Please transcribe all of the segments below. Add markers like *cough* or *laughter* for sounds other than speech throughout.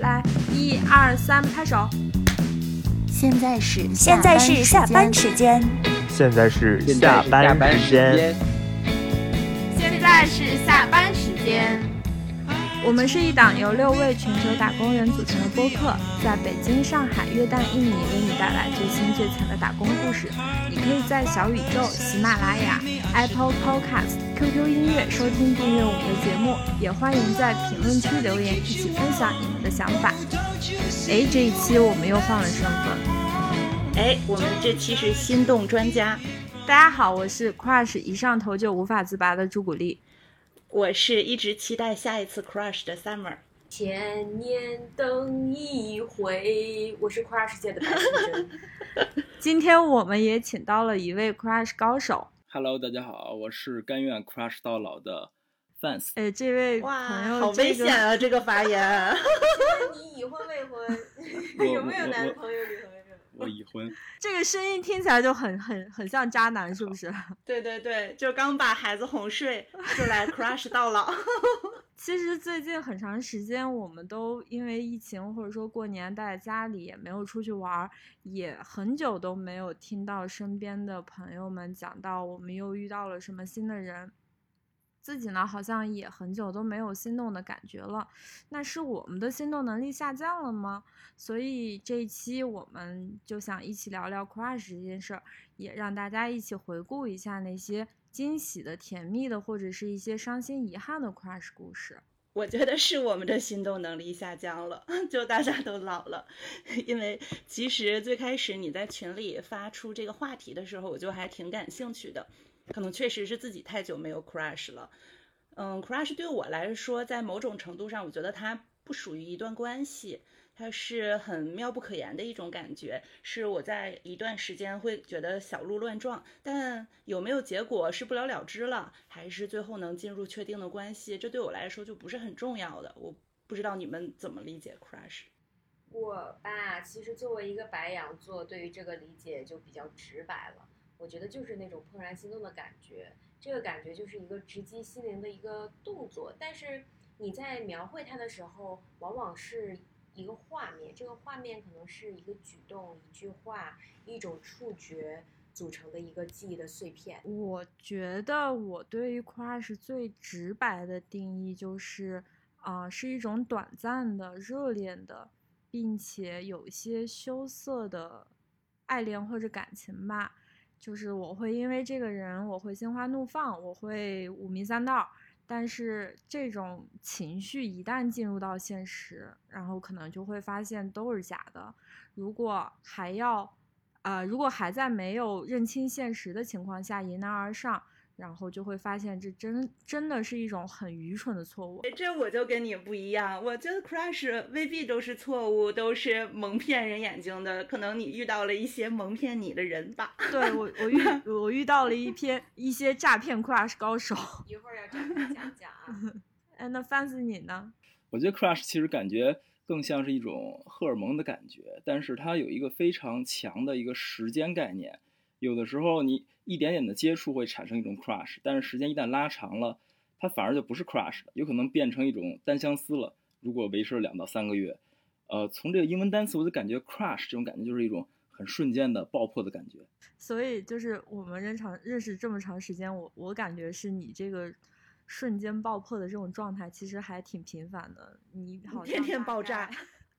来，一二三，拍手。现在是现在是下班时间，现在是下班时间，现在是下班时间。我们是一档由六位全球打工人组成的播客，在北京、上海、约旦、印尼为你带来最新最惨的打工故事。你可以在小宇宙、喜马拉雅、Apple Podcast、QQ 音乐收听订阅我们的节目，也欢迎在评论区留言，一起分享你们的想法。哎，这一期我们又换了身份。哎，我们这期是心动专家，大家好，我是 Crush 一上头就无法自拔的朱古力。我是一直期待下一次 crush 的 Summer。千年等一回，我是 Crush 界的白素贞。*laughs* 今天我们也请到了一位 Crush 高手。Hello，大家好，我是甘愿 crush 到老的 fans。哎，这位哇，朋友，好危险啊！这个发言。*laughs* 你已婚未婚？*laughs* 有没有男朋友、女朋友？我已婚，*laughs* 这个声音听起来就很很很像渣男，是不是？*laughs* 对对对，就刚把孩子哄睡，就来 crush 到老。*laughs* 其实最近很长时间，我们都因为疫情或者说过年待在家里，也没有出去玩儿，也很久都没有听到身边的朋友们讲到我们又遇到了什么新的人。自己呢，好像也很久都没有心动的感觉了。那是我们的心动能力下降了吗？所以这一期我们就想一起聊聊 crush 这件事儿，也让大家一起回顾一下那些惊喜的、甜蜜的，或者是一些伤心遗憾的 crush 故事。我觉得是我们的心动能力下降了，*laughs* 就大家都老了。因为其实最开始你在群里发出这个话题的时候，我就还挺感兴趣的。可能确实是自己太久没有 crush 了。嗯，crush 对我来说，在某种程度上，我觉得它不属于一段关系，它是很妙不可言的一种感觉，是我在一段时间会觉得小鹿乱撞，但有没有结果是不了了之了，还是最后能进入确定的关系，这对我来说就不是很重要的。我不知道你们怎么理解 crush。我吧，其实作为一个白羊座，对于这个理解就比较直白了。我觉得就是那种怦然心动的感觉，这个感觉就是一个直击心灵的一个动作。但是你在描绘它的时候，往往是一个画面，这个画面可能是一个举动、一句话、一种触觉组成的一个记忆的碎片。我觉得我对于 crush 最直白的定义就是，啊、是一种短暂的、热恋的，并且有一些羞涩的爱恋或者感情吧。就是我会因为这个人，我会心花怒放，我会五迷三道。但是这种情绪一旦进入到现实，然后可能就会发现都是假的。如果还要，呃，如果还在没有认清现实的情况下迎难而上，然后就会发现这真真的是一种很愚蠢的错误。这我就跟你不一样，我觉得 crush 未必都是错误，都是蒙骗人眼睛的。可能你遇到了一些蒙骗你的人吧。对我，我遇 *laughs* 我遇到了一篇一些诈骗 crush 高手。一会儿要展开讲讲啊。*laughs* 哎，那 fans 你呢？我觉得 crush 其实感觉更像是一种荷尔蒙的感觉，但是它有一个非常强的一个时间概念。有的时候你一点点的接触会产生一种 crush，但是时间一旦拉长了，它反而就不是 crush 了，有可能变成一种单相思了。如果维持了两到三个月，呃，从这个英文单词我就感觉 crush 这种感觉就是一种很瞬间的爆破的感觉。所以就是我们认长认识这么长时间，我我感觉是你这个瞬间爆破的这种状态，其实还挺频繁的。你好像天天爆炸。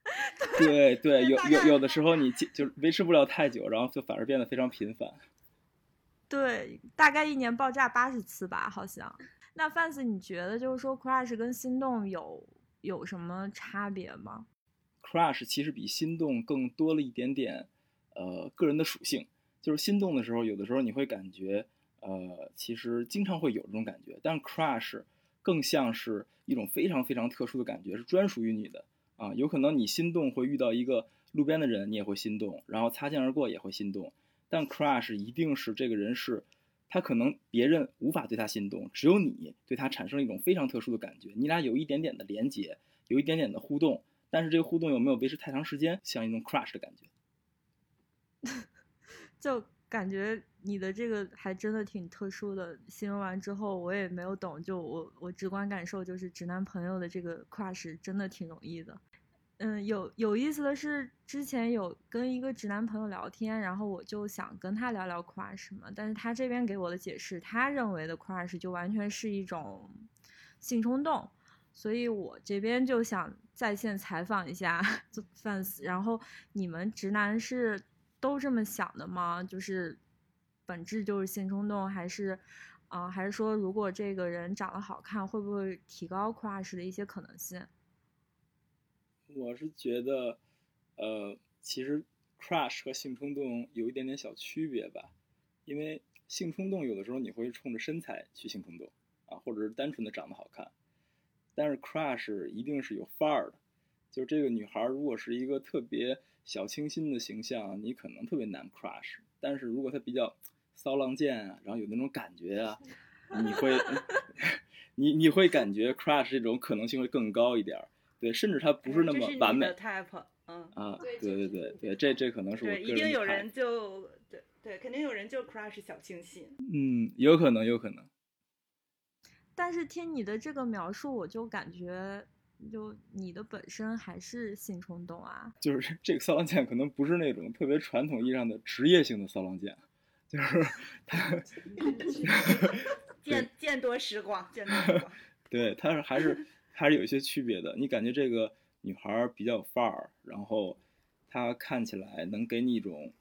*laughs* 对对，有有有的时候你就就维持不了太久，然后就反而变得非常频繁。对，大概一年爆炸八十次吧，好像。那 fans，你觉得就是说 crush 跟心动有有什么差别吗？crush 其实比心动更多了一点点，呃，个人的属性。就是心动的时候，有的时候你会感觉，呃，其实经常会有这种感觉，但 crush 更像是一种非常非常特殊的感觉，是专属于你的啊。有可能你心动会遇到一个路边的人，你也会心动，然后擦肩而过也会心动，但 crush 一定是这个人是，他可能别人无法对他心动，只有你对他产生了一种非常特殊的感觉，你俩有一点点的连接，有一点点的互动。但是这个互动有没有维持太长时间，像一种 crush 的感觉？*laughs* 就感觉你的这个还真的挺特殊的。形容完之后，我也没有懂，就我我直观感受就是直男朋友的这个 crush 真的挺容易的。嗯，有有意思的是，之前有跟一个直男朋友聊天，然后我就想跟他聊聊 crush 嘛，但是他这边给我的解释，他认为的 crush 就完全是一种性冲动，所以我这边就想在线采访一下 *laughs* fans，然后你们直男是都这么想的吗？就是本质就是性冲动，还是啊、还是说如果这个人长得好看，会不会提高 crush 的一些可能性？我是觉得，呃，其实 crush 和性冲动有一点点小区别吧，因为性冲动有的时候你会冲着身材去性冲动啊，或者是单纯的长得好看，但是 crush 一定是有范儿的，就是这个女孩如果是一个特别小清新的形象，你可能特别难 crush，但是如果她比较骚浪贱啊，然后有那种感觉啊，你会，*laughs* 你你会感觉 crush 这种可能性会更高一点儿。对，甚至它不是那这是你么完美的 type，嗯，啊！对对对对这这这可能是我个对，人一定有人就对对，肯定有人就 crush 小清新。嗯，有可能，有可能。但是听你的这个描述，我就感觉，就你的本身还是性冲动啊。就是这个骚浪贱可能不是那种特别传统意义上的职业性的骚浪贱，就是 *laughs* 他，见见多识广，见多识广。*laughs* 对，他是还是还是有一些区别的。你感觉这个女孩比较有范儿，然后她看起来能给你一种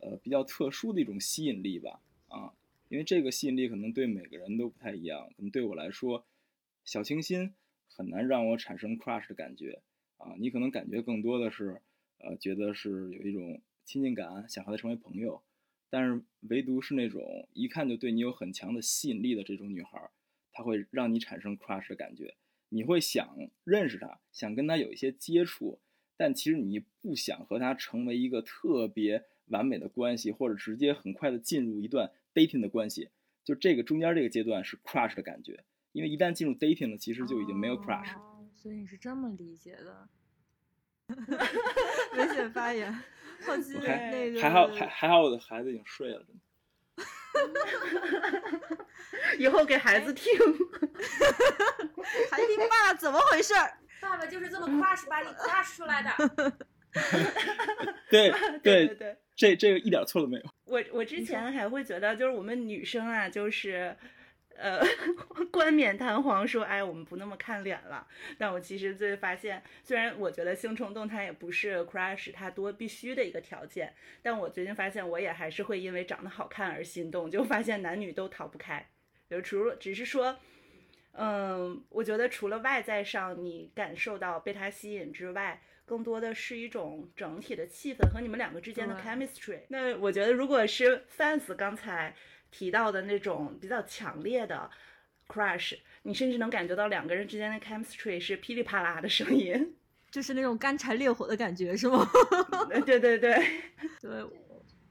呃比较特殊的一种吸引力吧，啊，因为这个吸引力可能对每个人都不太一样。可能对我来说，小清新很难让我产生 crush 的感觉啊，你可能感觉更多的是呃觉得是有一种亲近感，想和她成为朋友。但是唯独是那种一看就对你有很强的吸引力的这种女孩，她会让你产生 crush 的感觉，你会想认识他，想跟他有一些接触，但其实你不想和他成为一个特别完美的关系，或者直接很快的进入一段 dating 的关系。就这个中间这个阶段是 crush 的感觉，因为一旦进入 dating 了，其实就已经没有 crush。哦所以你是这么理解的。*laughs* *laughs* 危险发言，后期我还那个还好还还好我的孩子已经睡了，真的。*laughs* 以后给孩子听。孩子听爸爸怎么回事儿？爸爸就是这么 crush 把你 crush 出来的。对 *laughs* 对对对。这这个一点错都没有。我我之前还会觉得，就是我们女生啊，就是，呃，*laughs* 冠冕堂皇说，哎，我们不那么看脸了。但我其实最发现，虽然我觉得性冲动它也不是 crush 它多必须的一个条件，但我最近发现，我也还是会因为长得好看而心动，就发现男女都逃不开。就除了只是说，嗯，我觉得除了外在上你感受到被他吸引之外，更多的是一种整体的气氛和你们两个之间的 chemistry。那我觉得，如果是 fans 刚才提到的那种比较强烈的 crush，你甚至能感觉到两个人之间的 chemistry 是噼里啪啦的声音。就是那种干柴烈火的感觉，是吗？*laughs* 对对对，*laughs* 对，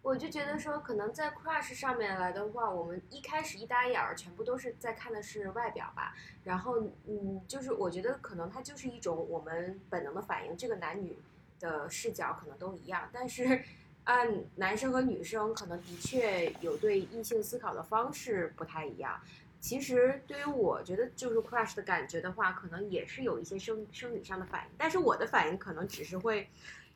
我就觉得说，可能在 crush 上面来的话，我们一开始一打眼儿，全部都是在看的是外表吧。然后，嗯，就是我觉得可能它就是一种我们本能的反应，这个男女的视角可能都一样，但是按男生和女生可能的确有对异性思考的方式不太一样。其实对于我觉得就是 crush 的感觉的话，可能也是有一些生生理上的反应，但是我的反应可能只是会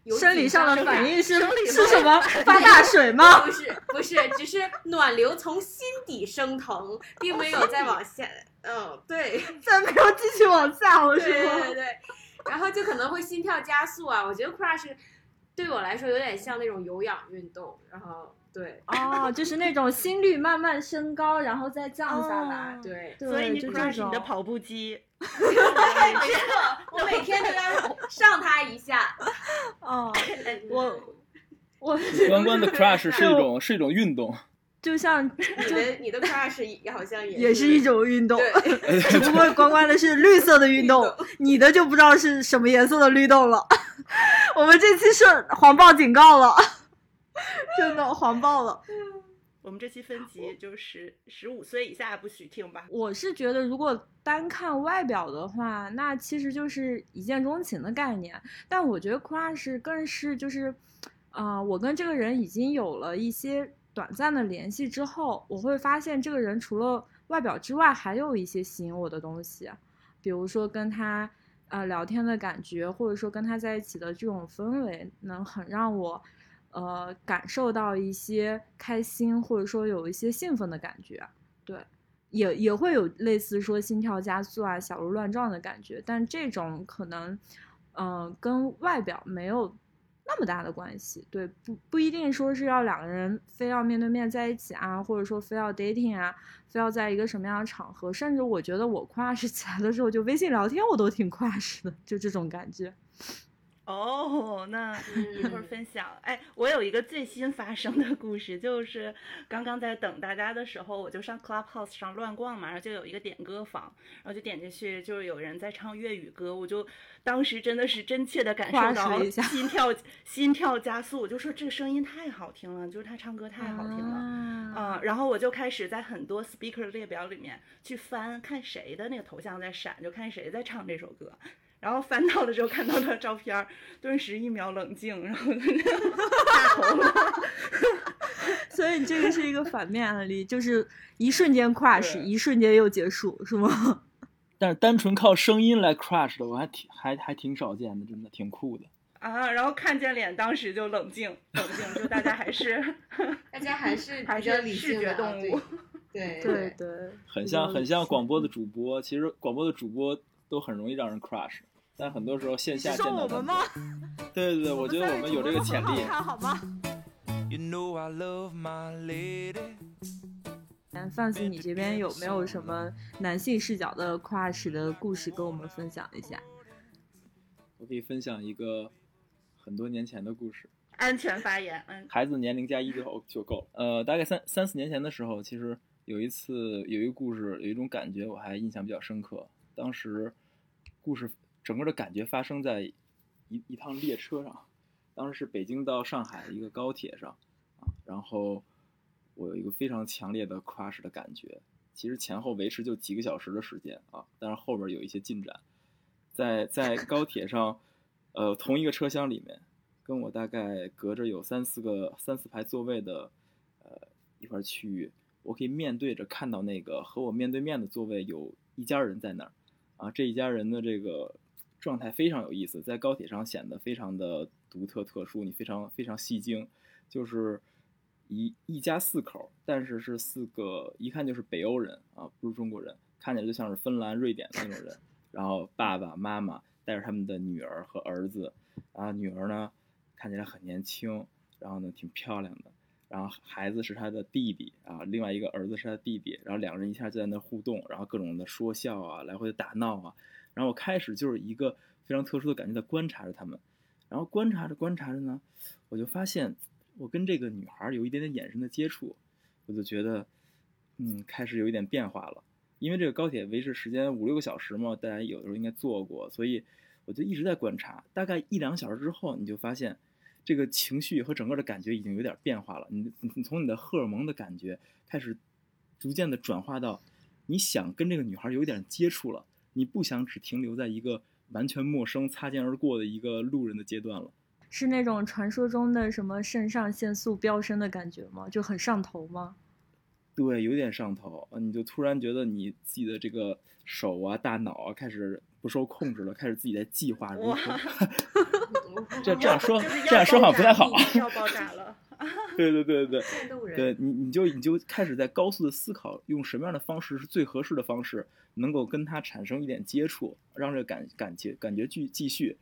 有生理上的反应是生理是什么？发大水吗？*laughs* 不是不是，只是暖流从心底升腾，并没有再往下。嗯，对 *laughs* 再没有继续往下，我对是吗？对对，然后就可能会心跳加速啊。我觉得 crush 对我来说有点像那种有氧运动，然后对哦，就是那种心率慢慢升高，然后再降下来。哦对，所以你就 crush。你的跑步机。*laughs* 没错，我每天都要上它一下。哦，我 *laughs* 我关关的 crush 是一种是一种运动，就像你的你的 crush 也好像也也是一种运动，*laughs* 只不过关关的是绿色的运动，你的就不知道是什么颜色的律动了。*laughs* 我们这期是黄暴警告了，*laughs* 真的黄暴了。我们这期分级就十十五岁以下不许听吧。我是觉得，如果单看外表的话，那其实就是一见钟情的概念。但我觉得 crush 更是就是，啊、我跟这个人已经有了一些短暂的联系之后，我会发现这个人除了外表之外，还有一些吸引我的东西，比如说跟他。呃聊天的感觉，或者说跟他在一起的这种氛围，能很让我呃感受到一些开心，或者说有一些兴奋的感觉。对，也也会有类似说心跳加速啊、小鹿乱撞的感觉，但这种可能嗯、跟外表没有。那么大的关系，对，不不一定说是要两个人非要面对面在一起啊，或者说非要 dating 啊，非要在一个什么样的场合，甚至我觉得我 crush 起来的时候，就微信聊天我都挺 crush 的，就这种感觉。哦，那一会儿分享。哎，我有一个最新发生的故事，就是刚刚在等大家的时候，我就上 Clubhouse 上乱逛嘛，然后就有一个点歌房，然后就点进去，就是有人在唱粤语歌，我就当时真的是真切的感受到心跳心跳加速，我就说这个声音太好听了，就是他唱歌太好听了，啊、呃，然后我就开始在很多 speaker 列表里面去翻，看谁的那个头像在闪，就看谁在唱这首歌。然后翻到的时候看到的照片，顿时一秒冷静，然后大头了。所以你这个是一个反面案例，就是一瞬间 crush，一瞬间又结束，是吗？*laughs* 但是单纯靠声音来 crush 的，我还挺还还挺少见的，真的挺酷的。啊，然后看见脸，当时就冷静，冷静，就大家还是 *laughs* 大家还是 *laughs* 还是视觉动物。对对对，很像很像广播的主播，其实广播的主播都很容易让人 crush。但很多时候线下见到我们？*laughs* 对对对，我觉得我们有这个潜力。好吗？嗯范思，你这边有没有什么男性视角的 crush 的故事跟我们分享一下？我可以分享一个很多年前的故事。安全发言，嗯。孩子年龄加一就就够了。呃，大概三三四年前的时候，其实有一次有一个故事，有一种感觉我还印象比较深刻。当时故事。整个的感觉发生在一一趟列车上，当时是北京到上海的一个高铁上，啊，然后我有一个非常强烈的 crush 的感觉，其实前后维持就几个小时的时间啊，但是后边有一些进展，在在高铁上，呃，同一个车厢里面，跟我大概隔着有三四个三四排座位的，呃，一块区域，我可以面对着看到那个和我面对面的座位有一家人在那儿，啊，这一家人的这个。状态非常有意思，在高铁上显得非常的独特特殊，你非常非常戏精，就是一一家四口，但是是四个一看就是北欧人啊，不是中国人，看起来就像是芬兰、瑞典的那种人。然后爸爸妈妈带着他们的女儿和儿子，啊，女儿呢看起来很年轻，然后呢挺漂亮的，然后孩子是他的弟弟啊，另外一个儿子是他弟弟，然后两个人一下就在那互动，然后各种的说笑啊，来回的打闹啊。然后我开始就是一个非常特殊的感觉，在观察着他们，然后观察着观察着呢，我就发现我跟这个女孩有一点点眼神的接触，我就觉得，嗯，开始有一点变化了。因为这个高铁维持时间五六个小时嘛，大家有的时候应该坐过，所以我就一直在观察。大概一两个小时之后，你就发现这个情绪和整个的感觉已经有点变化了。你 *laughs* 你从你的荷尔蒙的感觉开始逐渐的转化到你想跟这个女孩有一点接触了。你不想只停留在一个完全陌生、擦肩而过的一个路人的阶段了，是那种传说中的什么肾上腺素飙升的感觉吗？就很上头吗？对，有点上头你就突然觉得你自己的这个手啊、大脑啊开始不受控制了，开始自己在计划如何。*laughs* 这这样说，这样说好像不太好。要爆炸了。*laughs* 对对对对对，对你你就你就开始在高速的思考，用什么样的方式是最合适的方式，能够跟他产生一点接触，让这个感感觉感觉继继续。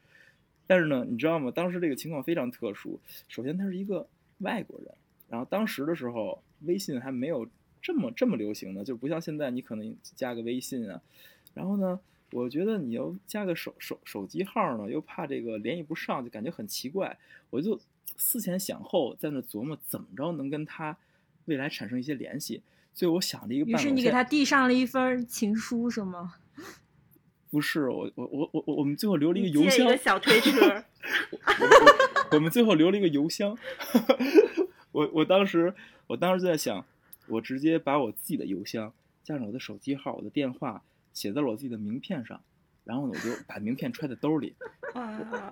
但是呢，你知道吗？当时这个情况非常特殊。首先，他是一个外国人，然后当时的时候，微信还没有这么这么流行呢，就不像现在，你可能加个微信啊。然后呢，我觉得你要加个手手手机号呢，又怕这个联系不上，就感觉很奇怪。我就。思前想后，在那琢磨怎么着能跟他未来产生一些联系，所以我想了一个办法。于是你给他递上了一份情书，是吗？*laughs* 不是，我我我我我我们最后留了一个邮箱。一个小推车。我们最后留了一个邮箱。我我当时我当时就在想，我直接把我自己的邮箱加上我的手机号、我的电话写在了我自己的名片上，然后呢，我就把名片揣在兜里。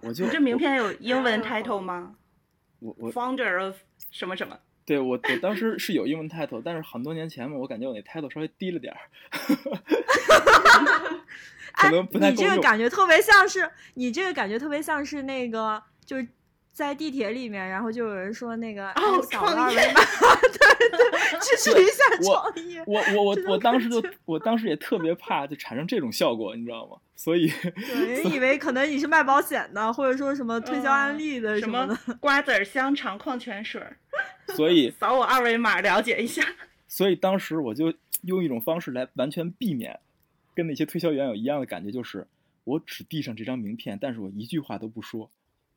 我就你这名片有英文 *laughs* title 吗？我我 founder of 什么什么？对我我当时是有英文 title，但是很多年前嘛，我感觉我那 title 稍微低了点儿。*laughs* 可能不太哎、你这个。感觉特别像是，你这个感觉特别像是那个，就是在地铁里面，然后就有人说那个哎哦扫个创业二维码，对对，支持一下我创业。我我我我当时就我当时也特别怕就产生这种效果，你知道吗？所以对，*laughs* 人以为可能你是卖保险的，或者说什么推销案例的嗯什么的。瓜子儿香肠矿泉水儿，*laughs* 所以 *laughs* 扫我二维码了解一下。所以当时我就用一种方式来完全避免跟那些推销员有一样的感觉，就是我只递上这张名片，但是我一句话都不说。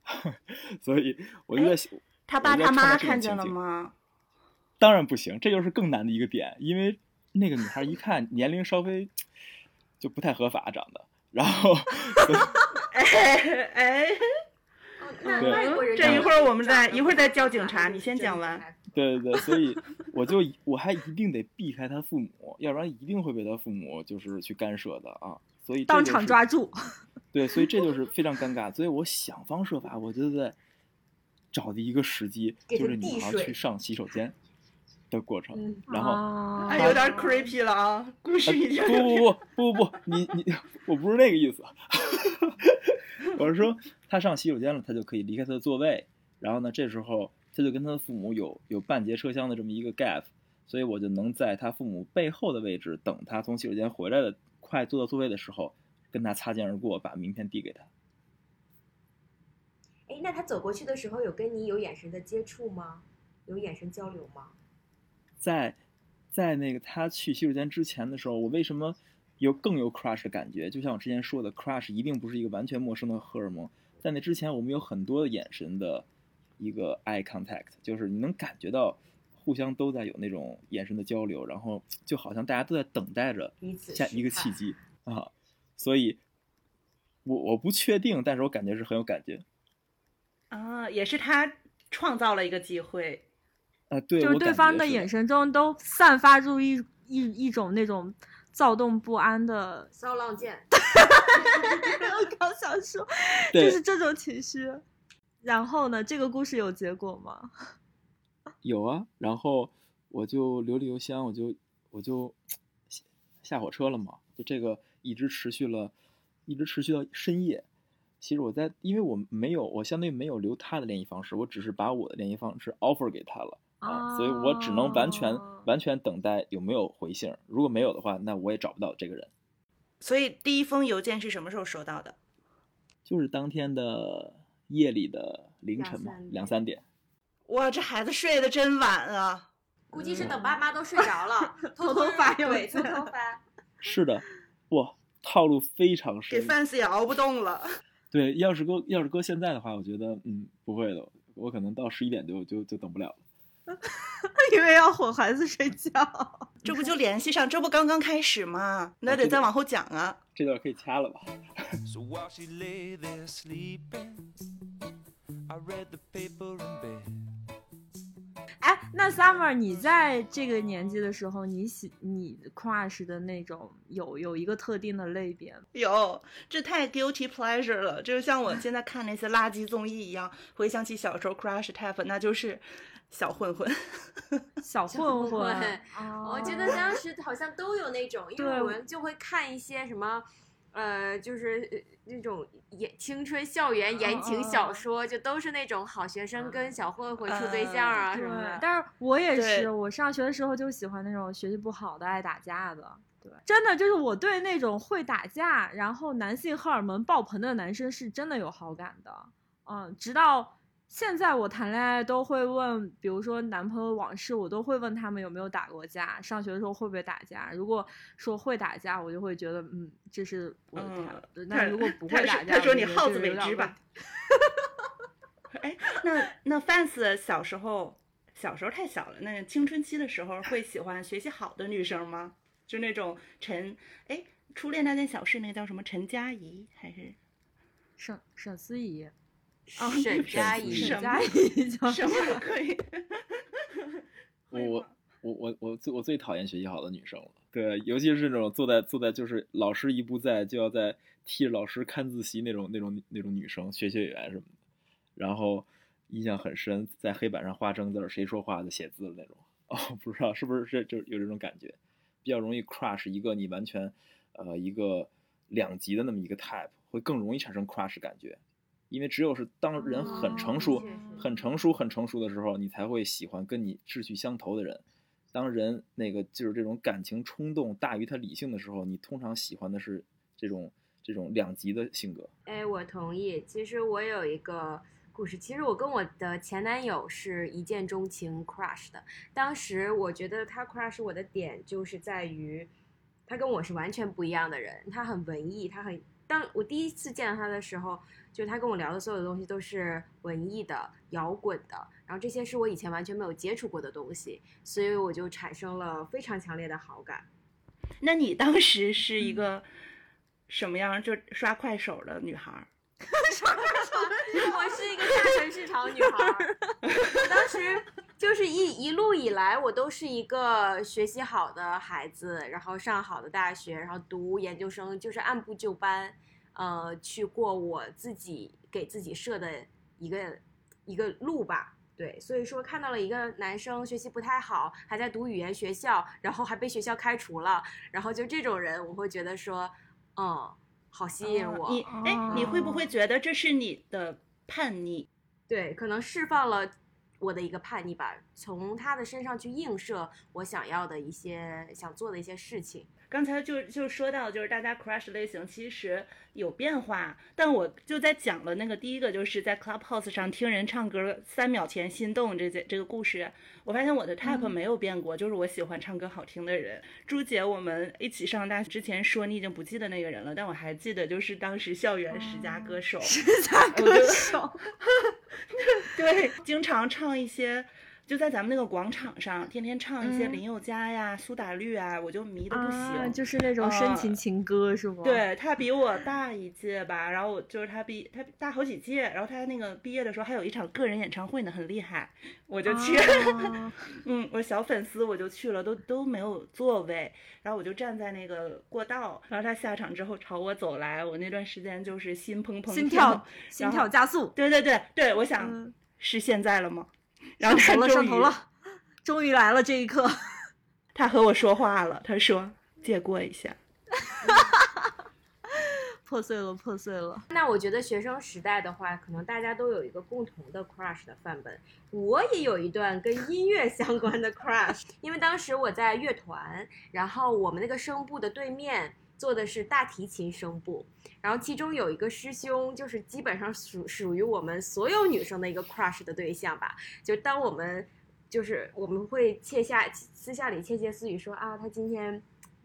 *laughs* 所以我就在想，他爸他妈看见了吗？当然不行，这就是更难的一个点，因为那个女孩一看年龄稍微就不太合法长得，然后哎 *laughs* 哎，哦那对外国人这一会儿我们再一会儿再叫不警察，你先讲完。。对对对，*laughs* 所以我就我还一定得避开他父母，要不然一定会被他父母就是去干涉的啊。所以这当就是场抓住，对，所以这就是非常尴尬。所以我想方设法，我就在找的一个时机，就是女孩去上洗手间的过程。嗯，然后啊哎，有点 creepy 了啊！故事已经不不不不不不，你你我不是那个意思，*laughs* 我是说她上洗手间了，她就可以离开她的座位，然后呢，这时候她就跟她的父母有有半节车厢的这么一个 gap，所以我就能在她父母背后的位置等她从洗手间回来的，快坐到座位的时候，跟他擦肩而过，把名片递给他。哎，那他走过去的时候有跟你有眼神的接触吗？有眼神交流吗？在在那个他去洗手间之前的时候，我为什么有更有 crush 的感觉？就像我之前说的，crush 一定不是一个完全陌生的荷尔蒙。在那之前，我们有很多的眼神的一个 eye contact，就是你能感觉到互相都在有那种眼神的交流，然后就好像大家都在等待着下一个契机 *laughs* 啊。所以，我我不确定，但是我感觉是很有感觉。啊，也是他创造了一个机会。啊，对，就是对方的眼神中都散发出一一一种那种躁动不安的。骚浪剑，*laughs* 我刚想说，就是这种情绪。然后呢，这个故事有结果吗？有啊，然后我就留了邮箱，我就我就下下火车了嘛，就这个一直持续了，一直持续到深夜。其实我在，因为我没有，我相当于没有留他的联系方式，我只是把我的联系方式 offer 给他了啊，所以我只能完全哦完全等待有没有回信儿。如果没有的话，那我也找不到这个人。所以第一封邮件是什么时候收到的？就是当天的夜里的凌晨嘛两三，点两三点。哇，这孩子睡得真晚啊！估计是等爸妈都睡着了，*laughs* 偷偷发邮对，偷件偷发。是的，哇，套路非常给深。fans 也熬不动了。*laughs* 对，要是搁要是搁现在的话，我觉得嗯不会的，我可能到十一点就就就等不了了。*laughs* 因为要哄孩子睡觉。这不就联系上？这不刚刚开始吗？那得再往后讲啊。这段可以掐了吧？哎，那 Summer，你在这个年纪的时候，你喜你 crush 的那种有有一个特定的类别吗？有，这太 guilty pleasure 了，就是像我现在看那些垃圾综艺一样，*laughs* 回想起小时候 crush type，那就是小混混。小 *laughs* 小混混 *laughs* 我觉得哦当时好像都有那种，因为我们就会看一些什么。呃，就是呃那种言青春校园言情小说，就都是那种好学生跟小混混处对嗯象啊什么的。，但是我也是，我上学的时候就喜欢那种学习不好的、爱打架的。对，真的就是我对那种会打架，然后男性荷尔蒙爆棚的男生是真的有好感的。嗯，直到现在我谈恋爱都会问，比如说男朋友往事，我都会问他们有没有打过架，上学的时候会不会打架。如果说会打架，我就会觉得，嗯，这是我的嗯那如果不会打架，他说你好自为之吧问题。*laughs* 哎，那那 fans 小时候小时候太小了，那青春期的时候会喜欢学习好的女生吗？就那种陈哎，初恋那件小事那个叫什么陈佳怡还是沈沈思怡，哦沈佳怡宜，沈佳宜叫什么都可以？*laughs* 会我吗我我我最我最讨厌学习好的女生了。对，尤其是那种坐在坐在就是老师一不在就要在替老师看自习那种那种那种女生，学学员什么的。然后印象很深，在黑板上画正字，谁说话就写字的那种。哦，不知道是不是这就有这种感觉，比较容易 crush 一个你完全呃一个两极的那么一个 type，会更容易产生 crush 感觉，因为只有是当人很成熟、很成熟、很成熟的时候，你才会喜欢跟你志趣相投的人。当人那个就是这种感情冲动大于他理性的时候，你通常喜欢的是这种这种两极的性格。哎，我同意。其实我有一个故事，其实我跟我的前男友是一见钟情 crush 的。当时我觉得他 crush 我的点就是在于，他跟我是完全不一样的人。他很文艺，他很当我第一次见到他的时候，就他跟我聊的所有的东西都是文艺的、摇滚的，然后这些是我以前完全没有接触过的东西，所以我就产生了非常强烈的好感。那你当时是一个什么样？就刷快手的女孩 *laughs* 儿？我是一个下沉市场女孩，我 *laughs* 当时就是一一路以来，我都是一个学习好的孩子，然后上好的大学，然后读研究生，就是按部就班，呃，去过我自己给自己设的一个一个路吧。对，所以说看到了一个男生学习不太好，还在读语言学校，然后还被学校开除了，然后就这种人，我会觉得说，嗯，好吸引我。哦你哎，你会不会觉得这是你的叛逆？对，可能释放了我的一个叛逆吧，从他的身上去映射我想要的一些想做的一些事情。刚才就就说到，就是大家 crush 类型其实有变化，但我就在讲了那个第一个，就是在 Clubhouse 上听人唱歌，三秒前心动这件这个故事，我发现我的 type 没有变过，就是我喜欢唱歌好听的人。朱姐，我们一起上大学之前说你已经不记得那个人了，但我还记得，就是当时校园十佳歌手，十佳歌手，*laughs* 对，经常唱一些。就在咱们那个广场上，天天唱一些嗯林宥嘉呀、苏打绿啊，我就迷得不行。啊，就是那种深情情歌是吗？，对他比我大一届吧，然后我就是他毕他大好几届，然后他那个毕业的时候还有一场个人演唱会呢，很厉害，我就去，啊 *laughs* 嗯，我小粉丝我就去了，都都没有座位，然后我就站在那个过道，然后他下场之后朝我走来，我那段时间就是心砰砰心跳心跳加速，对对对对，我想、嗯是现在了吗？然后他上头了终于上头了，终于来了这一刻。*laughs* 他和我说话了，他说借过一下。*laughs* 破碎了，破碎了。那我觉得学生时代的话，可能大家都有一个共同的 crush 的范本。我也有一段跟音乐相关的 crush，因为当时我在乐团，然后我们那个声部的对面做的是大提琴声部，然后其中有一个师兄，就是基本上属属于我们所有女生的一个 crush 的对象吧。就当我们就是我们会窃下私下里窃窃私语说啊，他今天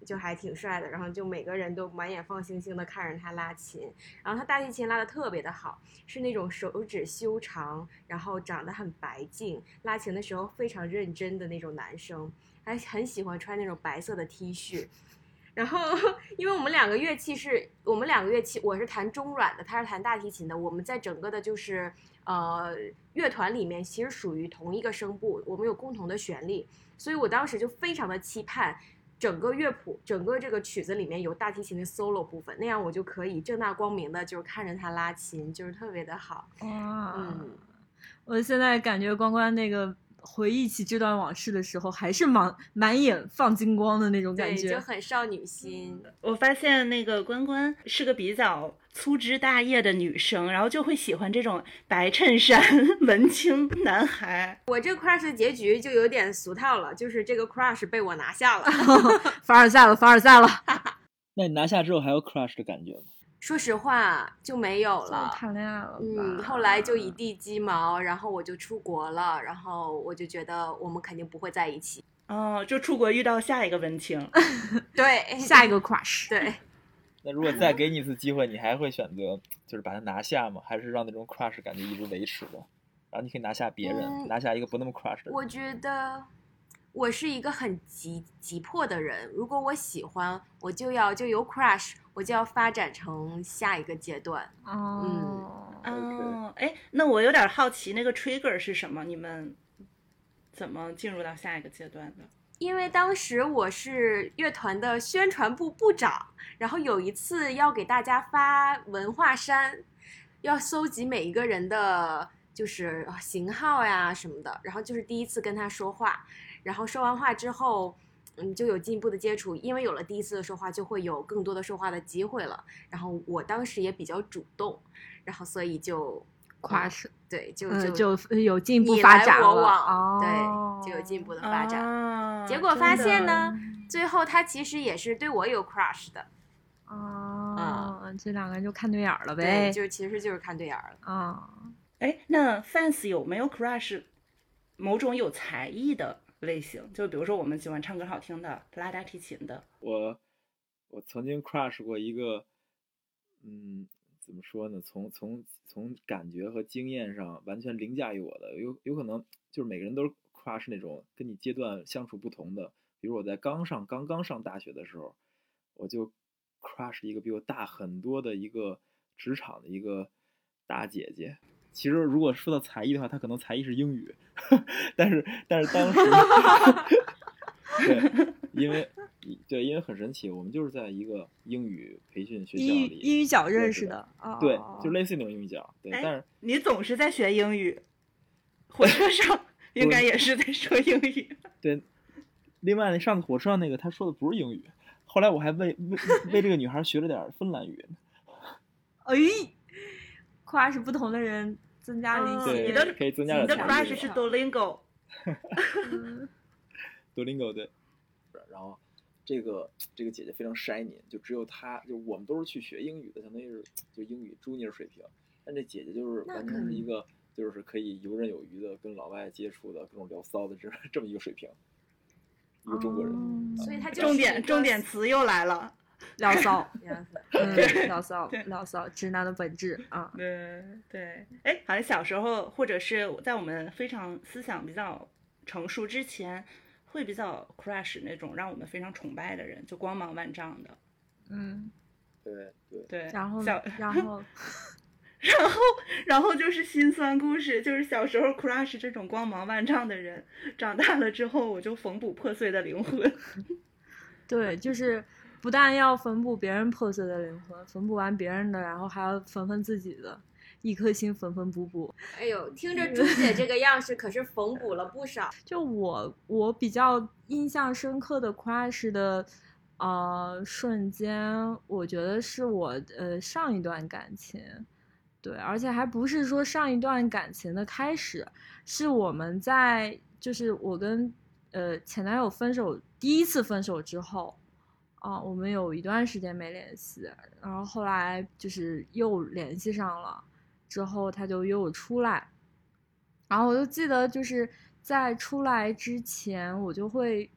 就还挺帅的，然后就每个人都满眼放星星的看着他拉琴，然后他大提琴拉的特别的好，是那种手指修长，然后长得很白净，拉琴的时候非常认真的那种男生，还很喜欢穿那种白色的 T 恤。然后，因为我们两个乐器是我们两个乐器，我是弹中阮的，他是弹大提琴的。我们在整个的就是呃乐团里面，其实属于同一个声部，我们有共同的旋律，所以我当时就非常的期盼整个乐谱、整个这个曲子里面有大提琴的 solo 部分，那样我就可以正大光明的，就是看着他拉琴，就是特别的好。哇，嗯，我现在感觉关关那个回忆起这段往事的时候，还是满满眼放金光的那种感觉，就。很少女心。我发现那个关关是个比较粗枝大叶的女生，然后就会喜欢这种白衬衫 *laughs* 文青男孩。我这个 crush 的结局就有点俗套了，就是这个 crush 被我拿下了。*laughs* 凡尔赛了，凡尔赛了，*laughs* 那你拿下之后还有 crush 的感觉吗？说实话就没有了。谈恋爱了？嗯，后来就一地鸡毛，然后我就出国了，然后我就觉得我们肯定不会在一起。哦，就出国遇到下一个文青。*laughs* 对，下一个 crush。*laughs* 对，*laughs* 那如果再给你一次机会，你还会选择就是把它拿下吗？还是让那种 crush 感觉一直维持着？然后你可以拿下别人，嗯拿下一个不那么 crush 的人。我觉得我是一个很急急迫的人，如果我喜欢，我就要就由 crush，我就要发展成下一个阶段。哦，哦，哎，那我有点好奇，那个 trigger 是什么？你们怎么进入到下一个阶段的？因为当时我是乐团的宣传部部长，然后有一次要给大家发文化衫，要搜集每一个人的就是型号呀什么的，然后就是第一次跟他说话，然后说完话之后，嗯，就有进一步的接触，因为有了第一次的说话，就会有更多的说话的机会了。然后我当时也比较主动，然后所以就跨是对，就嗯，就就有进一步发展了。我往，哦、对，就有进一步的发展。啊结果发现，呢，最后他其实也是对我有 crush 的，哦，这两个人就看对眼儿了对，呗。就其实就是看对眼儿了。啊、哎，那 fans 有没有 crush 某种有才艺的类型？就比如说我们喜欢唱歌好听的，拉大提琴的。我我曾经 crush 过一个，嗯，怎么说呢？从从从感觉和经验上完全凌驾于我的，有有可能就是每个人都是 crush 那种跟你阶段相处不同的。比如我在刚上刚刚上大学的时候，我就 crush 一个比我大很多的一个职场的一个大姐姐。其实如果说到才艺的话，他可能才艺是英语，但是但是当时 *laughs* 对，因为对，因为很神奇，我们就是在一个英语培训学校英英语角认认识识的。哦、对，就类似于那种英语角，对，哎但是你总是在学英语，火车上 *laughs* 应该也是在说英语。对，另外那上次火车上那个他说的不是英语，后来我还为为为这个女孩学了点芬兰语呢，*laughs* 哎，跨是不同的人增加了一嗯些。你的可以增加你的 crush 是 Duolingo，*laughs* 嗯。Duolingo 对，然后这个这个姐姐非常 shiny，就只有她，就我们都是去学英语的，相当于是就英语 junior 水平，但这姐姐就是完全是一个就是可以游刃有余的跟老外接触的各种聊骚的这 *laughs* 这么一个水平，一个中国人。哦。所以她就是重点重点词又来了。*laughs* 聊骚，*laughs* 聊 *laughs* 骚对，聊骚，直男的本质啊。对对，哎，好像小时候或者是在我们非常思想比较成熟之前，会比较 crush 那种让我们非常崇拜的人，就光芒万丈的。嗯，对对，对，然后小，然后然后然后就是心酸故事，就是小时候 crush 这种光芒万丈的人，长大了之后我就缝补破碎的灵魂。对，就是不但要缝补别人破碎的灵魂，缝补完别人的，然后还要缝缝自己的，一颗心缝缝补补。哎呦，听着 *laughs* 朱姐这个样式，可是缝补了不少。就我我比较印象深刻的 crush 的呃瞬间，我觉得是我呃上一段感情，对，而且还不是说上一段感情的开始，是我们在就是我跟呃前男友分手第一次分手之后。啊，我们有一段时间没联系，然后后来就是又联系上了，之后他就约我出来，然后我就记得就是在出来之前，我就会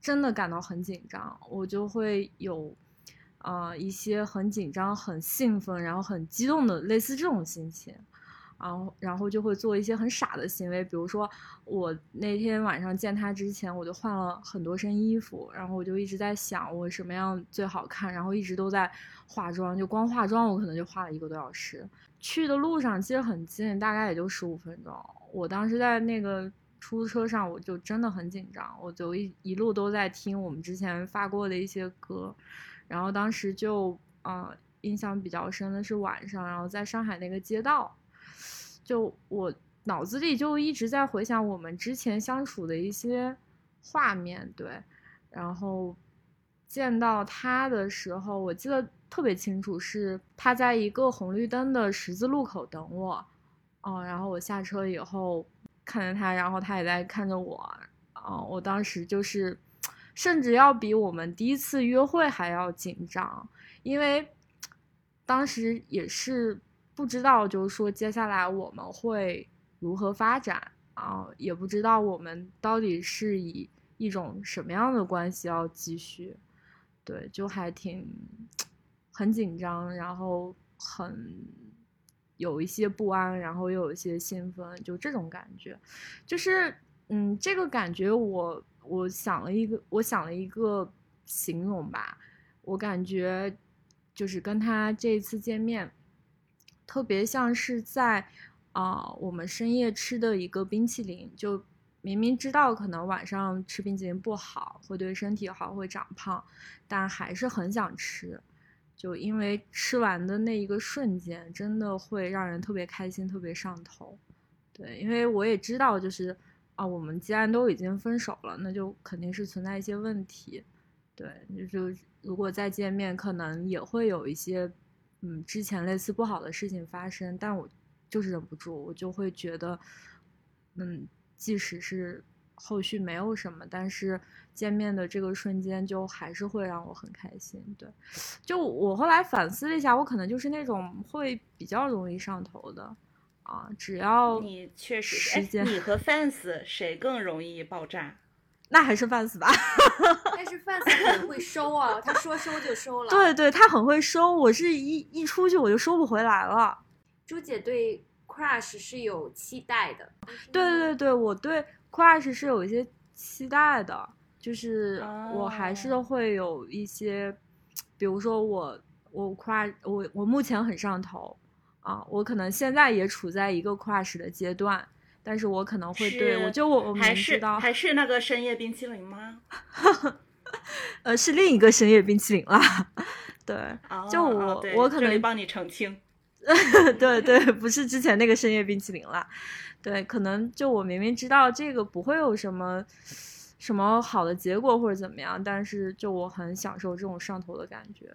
真的感到很紧张，我就会有呃一些很紧张、很兴奋，然后很激动的类似这种心情。然后，然后就会做一些很傻的行为，比如说我那天晚上见他之前，我就换了很多身衣服，然后我就一直在想我什么样最好看，然后一直都在化妆，就光化妆我可能就化了一个多小时。去的路上其实很近，大概也就十五分钟。我当时在那个出租车上，我就真的很紧张，我就一一路都在听我们之前发过的一些歌，然后当时就呃印象比较深的是晚上，然后在上海那个街道。就我脑子里就一直在回想我们之前相处的一些画面，对，然后见到他的时候，我记得特别清楚，是他在一个红绿灯的十字路口等我，哦，然后我下车以后看着他，然后他也在看着我，啊、我当时就是甚至要比我们第一次约会还要紧张，因为当时也是。不知道，就是说接下来我们会如何发展啊？也不知道我们到底是以一种什么样的关系要继续，对，就还挺很紧张，然后很有一些不安，然后又有一些兴奋，就这种感觉，就是嗯，这个感觉我我想了一个，我想了一个形容吧，我感觉就是跟他这一次见面。特别像是在啊、我们深夜吃的一个冰淇淋，就明明知道可能晚上吃冰淇淋不好，会对身体好，会长胖，但还是很想吃，就因为吃完的那一个瞬间，真的会让人特别开心，特别上头。对，因为我也知道，就是啊，我们既然都已经分手了，那就肯定是存在一些问题。对，就就如果再见面，可能也会有一些嗯之前类似不好的事情发生，但我就是忍不住，我就会觉得，嗯，即使是后续没有什么，但是见面的这个瞬间就还是会让我很开心。对，就我后来反思了一下，我可能就是那种会比较容易上头的啊，只要你确实，哎，时间你和 fans 谁更容易爆炸？那还是 fans 吧。*laughs* 但是 fans 很会收啊，他说收就收了。对对，他很会收，我是一一出去我就收不回来了。朱姐对 crush 是有期待的。对对对对，我对 crush 是有一些期待的，就是我还是哦会有一些，比如说我我 crush 我我目前很上头啊，我可能现在也处在一个 crush 的阶段。但是我可能会对我就我我还是明知道，还是那个深夜冰淇淋吗？*laughs* 呃，是另一个深夜冰淇淋啦。对，就哦我、我可能帮你澄清。*laughs* 对对，不是之前那个深夜冰淇淋啦。对，可能就我明明知道这个不会有什么什么好的结果或者怎么样，但是就我很享受这种上头的感觉。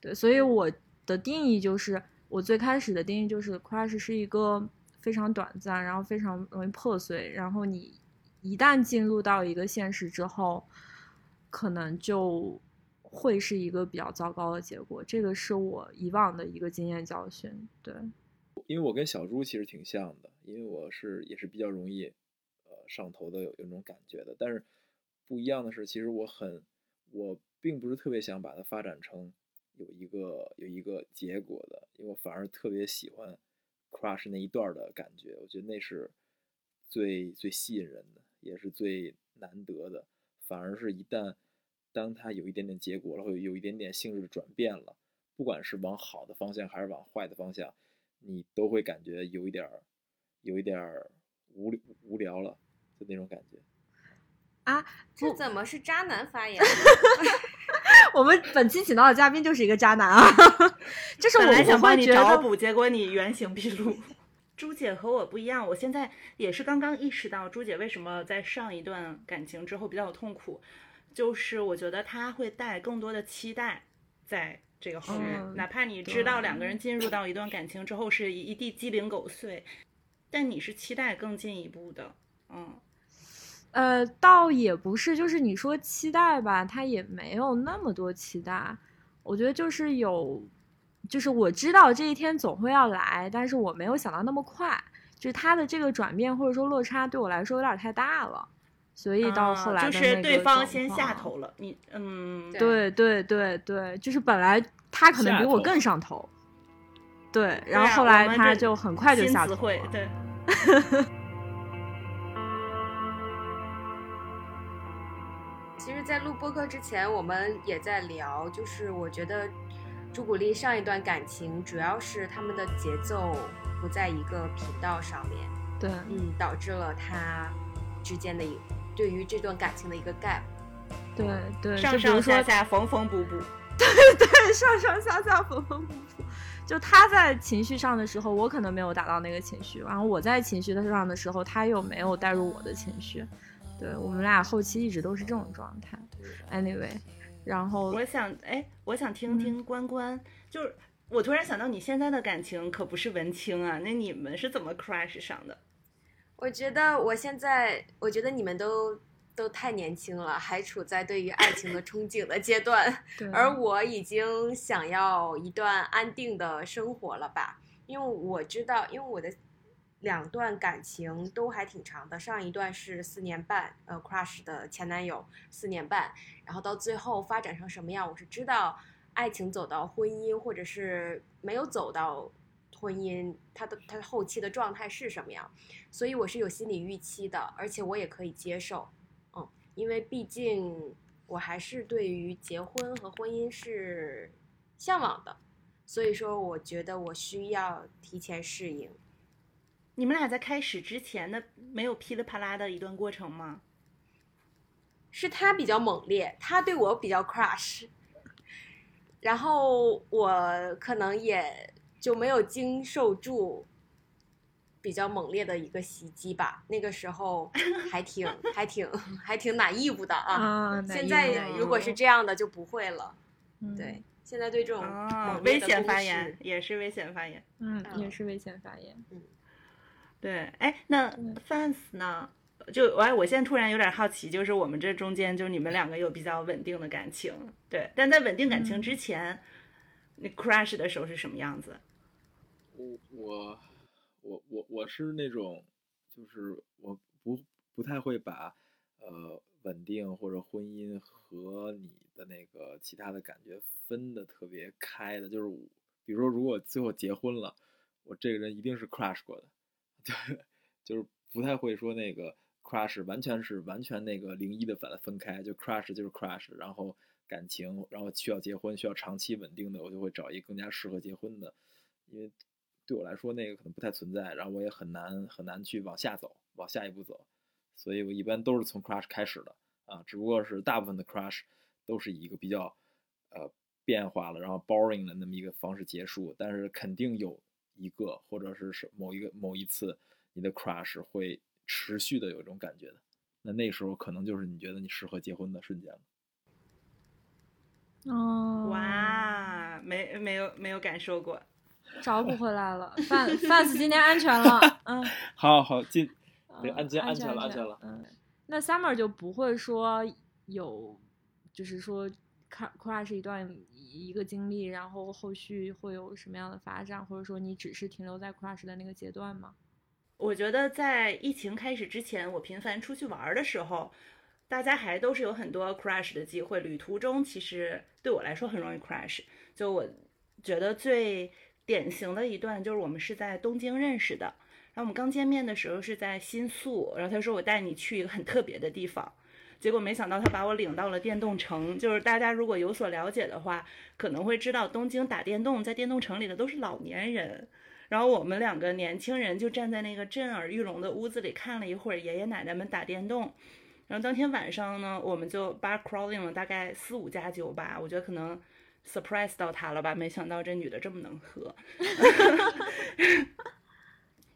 对，所以我的定义就是，我最开始的定义就是，crush 是一个非常短暂，然后非常容易破碎，然后你一旦进入到一个现实之后，可能就会是一个比较糟糕的结果。这个是我以往的一个经验教训。对，因为我跟小猪其实挺像的，因为我是也是比较容易呃上头的有有那种感觉的，但是不一样的是，其实我很我并不是特别想把它发展成有一个有一个结果的，因为我反而特别喜欢 crush 那一段的感觉，我觉得那是最最吸引人的，也是最难得的。反而是一旦当他有一点点结果了，或者有一点点性质转变了，不管是往好的方向还是往坏的方向，你都会感觉有一点儿有一点儿无无聊了，就那种感觉。啊，这怎么是渣男发言？*laughs* 我们本期请到的嘉宾就是一个渣男啊，*laughs* 就是我本来想帮你找补，结果你原形毕露。*laughs* 朱姐和我不一样，我现在也是刚刚意识到朱姐为什么在上一段感情之后比较痛苦，就是我觉得她会带更多的期待在这个后面，嗯哪怕你知道两个人进入到一段感情之后是一地鸡零狗碎，但你是期待更进一步的，嗯。呃，倒也不是，就是你说期待吧，他也没有那么多期待。我觉得就是有，就是我知道这一天总会要来，但是我没有想到那么快。就是他的这个转变或者说落差对我来说有点太大了，所以到后来啊就是对方先下头了，你嗯，对对对对，就是本来他可能比我更上头，对，然后后来他就很快就下头词汇了。对。*laughs* 在录播客之前，我们也在聊，就是我觉得朱古力上一段感情主要是他们的节奏不在一个频道上面，对，嗯，导致了他之间的一对于这段感情的一个 gap。对对，上就比如说上下下缝缝补补，*laughs* 对，上上下下缝缝补补。就他在情绪上的时候，我可能没有达到那个情绪，然后我在情绪上的时候，他又没有带入我的情绪。对我们俩后期一直都是这种状态。Anyway，然后我想，哎，我想嗯听听关关，就是我突然想到，你现在的感情可不是文青啊，那你们是怎么 crush 上的？我觉得我现在，我觉得你们都都太年轻了，还处在对于爱情的憧憬的阶段，*laughs* 而我已经想要一段安定的生活了吧？因为我知道，因为我的两段感情都还挺长的，上一段是四年半，呃，crush 的前男友四年半，然后到最后发展成什么样，我是知道爱情走到婚姻，或者是没有走到婚姻，他的它后期的状态是什么样，所以我是有心理预期的，而且我也可以接受，嗯，因为毕竟我还是对于结婚和婚姻是向往的，所以说我觉得我需要提前适应。你们俩在开始之前的没有噼里啪啦的一段过程吗？是他比较猛烈，他对我比较 crush，然后我可能也就没有经受住比较猛烈的一个袭击吧。那个时候还挺 *laughs* 还挺还挺哪义务的啊。啊，现在如果是这样的就不会了。嗯对，现在对这种危险发言，也是危险发言。嗯，也嗯是危险发言。对，哎，那 fans 呢？就哎，我现在突然有点好奇，就是我们这中间，就你们两个有比较稳定的感情，对，但在稳定感情嗯之前，你 crush 的时候是什么样子？我我我我我是那种，就是我不不太会把呃稳定或者婚姻和你的那个其他的感觉分的特别开的，就是比如说如果最后结婚了，我这个人一定是 crush 过的，对，*laughs* 对就是不太会说那个 crush 完全是完全那个零一的把它分开，就 crush 就是 crush，然后感情，然后需要结婚需要长期稳定的，我就会找一个更加适合结婚的，因为对我来说那个可能不太存在，然后我也很难很难去往下走，往下一步走，所以我一般都是从 crush 开始的啊，只不过是大部分的 crush 都是以一个比较呃变化了，然后 boring 的那么一个方式结束，但是肯定有一个或者是是某一个某一次你的 crush 会持续的有一种感觉的，那那时候可能就是你觉得你适合结婚的瞬间了。哦，哇，没没有没有感受过。找补回来了。*laughs* 范 fans 今天安全了，嗯，*laughs* 好好进，对嗯安全安全全了安全了嗯，那 summer 就不会说有，就是说 cr- crush 一段一个经历，然后后续会有什么样的发展，或者说你只是停留在 crush 的那个阶段吗？我觉得在疫情开始之前，我频繁出去玩的时候，大家还都是有很多 crush 的机会。旅途中其实对我来说很容易 crush。就我觉得最典型的一段就是我们是在东京认识的，然后我们刚见面的时候是在新宿，然后他说我带你去一个很特别的地方。结果没想到他把我领到了电动城，就是大家如果有所了解的话，可能会知道东京打电动在电动城里的都是老年人，然后我们两个年轻人就站在那个震耳欲聋的屋子里看了一会儿爷爷奶奶们打电动。然后当天晚上呢，我们就 bar crawling 了大概四五家酒吧，我觉得可能 surprise 到他了吧，没想到这女的这么能喝。*laughs*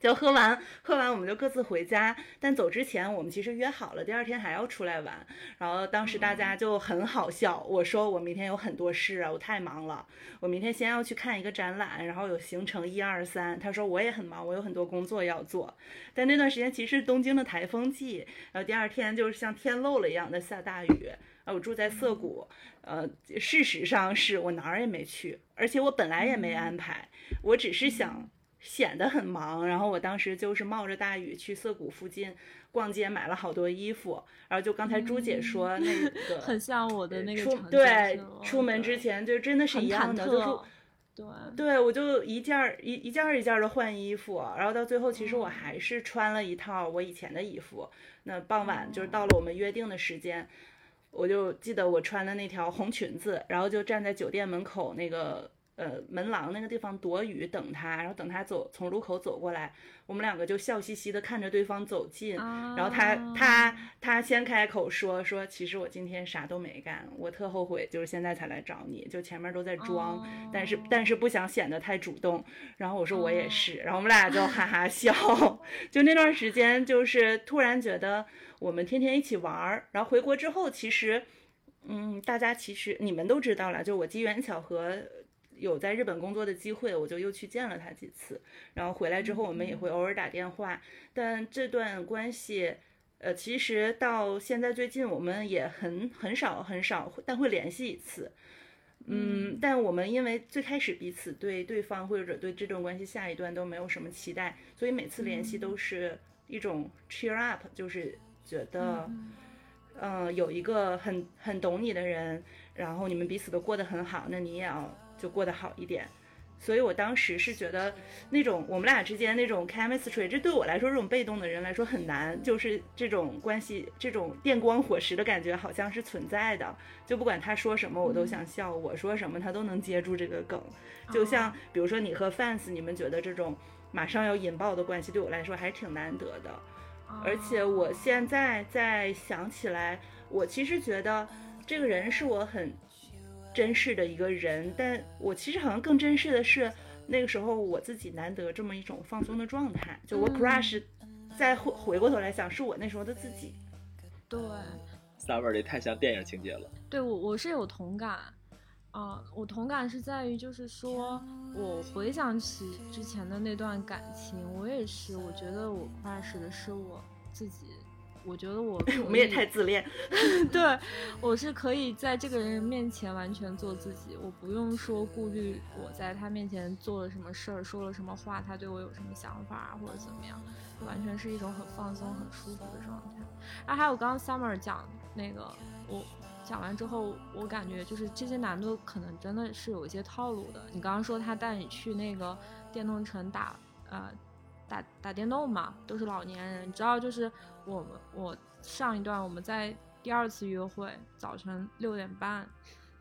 就喝完，喝完我们就各自回家。但走之前，我们其实约好了，第二天还要出来玩。然后当时大家就很好笑，我说我明天有很多事啊，我太忙了，我明天先要去看一个展览，然后有行程一二三。他说我也很忙，我有很多工作要做。但那段时间其实是东京的台风季，然后第二天就是像天漏了一样的下大雨。啊，我住在涩谷，呃，事实上是我哪儿也没去，而且我本来也没安排，我只是想显得很忙。然后我当时就是冒着大雨去涩谷附近逛街，买了好多衣服。然后就刚才朱姐说那个，很像我的那个出场景对出门之前就真的是一样的，就是对对，我就一件儿一一件儿一件的换衣服，然后到最后，其实我哦还是穿了一套我以前的衣服。那傍晚就是到了我们约定的时间，我就记得我穿的那条红裙子，然后就站在酒店门口那个呃门廊那个地方躲雨等他，然后等他走从路口走过来，我们两个就笑嘻嘻的看着对方走近，然后他他啊他先开口说说，其实我今天啥都没干，我特后悔，就是现在才来找你，就前面都在装，但是但是不想显得太主动。然后我说我也哦是，然后我们俩就哈哈 *laughs* 笑。就那段时间，就是突然觉得我们天天一起玩儿，然后回国之后，其实，嗯，大家其实你们都知道了，就我机缘巧合。有在日本工作的机会，我就又去见了他几次。然后回来之后，我们也会偶尔打电话。但这段关系，呃，其实到现在最近，我们也很很少很少，但会联系一次。嗯，但我们因为最开始彼此对对方或者对这段关系下一段都没有什么期待，所以每次联系都是一种 cheer up，就是觉得，嗯、有一个很很懂你的人，然后你们彼此都过得很好，那你也要就过得好一点。所以我当时是觉得那种我们俩之间那种 chemistry，这对我来说这种被动的人来说很难，就是这种关系这种电光火石的感觉好像是存在的。就不管他说什么我都想笑，我说什么他都能接住这个梗。就像比如说你和 fans，你们觉得这种马上要引爆的关系对我来说还是挺难得的。而且我现在在想起来，我其实觉得这个人是我很珍视的一个人，但我其实好像更珍视的是那个时候我自己难得这么一种放松的状态，就我嗯 crush，再回回过头来想，是我那时候的自己。对，Summer 这太像电影情节了。对我我是有同感，啊、我同感是在于就是说，我回想起之前的那段感情，我也是，我觉得我 crush 的是我自己，我觉得我 *laughs* 我们也太自恋，*laughs* 对，我是可以在这个人面前完全做自己，我不用说顾虑我在他面前做了什么事儿，说了什么话，他对我有什么想法啊或者怎么样，完全是一种很放松、很舒服的状态。啊，还有刚刚 Summer 讲那个，我讲完之后，我感觉就是这些男的可能真的是有一些套路的。你刚刚说他带你去那个电动城打呃打打电动嘛，都是老年人，你知道就是我们我上一段我们在第二次约会早晨六点半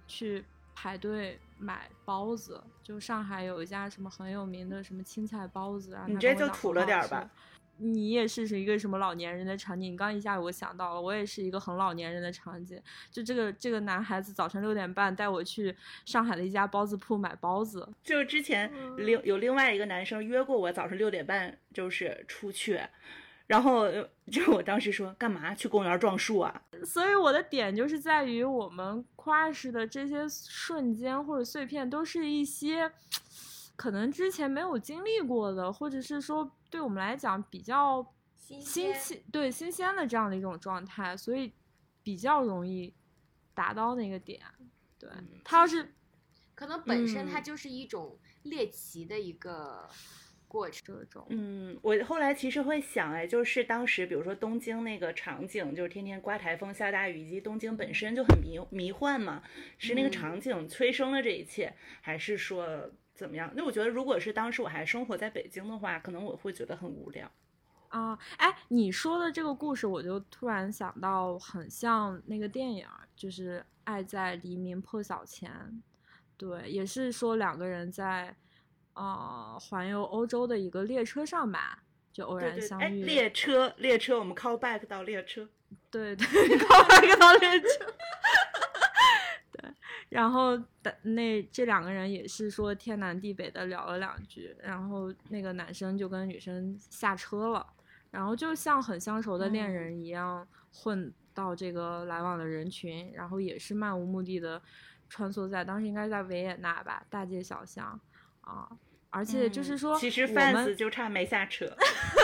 去排队买包子，就上海有一家什么很有名的什么青菜包子，然后你这就土了点儿吧？你也是是一个什么老年人的场景？你刚一下我想到了，我也是一个很老年人的场景。就这个这个男孩子早晨六点半带我去上海的一家包子铺买包子，就是之前嗯另有另外一个男生约过我早晨六点半就是出去，然后呃就我当时说干嘛去公园撞树啊？*laughs* 所以我的点就是在于我们 crush 的这些瞬间或者碎片，都是一些 *tsk* 可能之前没有经历过的，或者是说对我们来讲比较新奇、对新鲜的这样的一种状态，所以比较容易达到那个点。对它要是可能本身它嗯就是一种猎奇的一个过程。这种，嗯，我后来其实会想，哎，就是当时比如说东京那个场景，就是天天刮台风、下大雨，以及东京本身就很迷迷幻嘛，是那个嗯场景催生了这一切，还是说怎么样？那我觉得，如果是当时我还生活在北京的话，可能我会觉得很无聊。啊，哎，你说的这个故事，我就突然想到，很像那个电影儿，就是《爱在黎明破晓前》，对，也是说两个人在呃环游欧洲的一个列车上吧，就偶然相遇。列车，列车，我们 call back 到列车。*laughs* 对对，，*laughs* call back 到列车。*laughs* 对，然后的那这两个人也是说天南地北的聊了两句，然后那个男生就跟女生下车了，然后就像很相熟的恋嗯人一样混到这个来往的人群，然后也是漫无目的的穿梭在当时应该是在维也纳吧，大街小巷啊。而且就是嗯说，其实我 fans 就差没下车。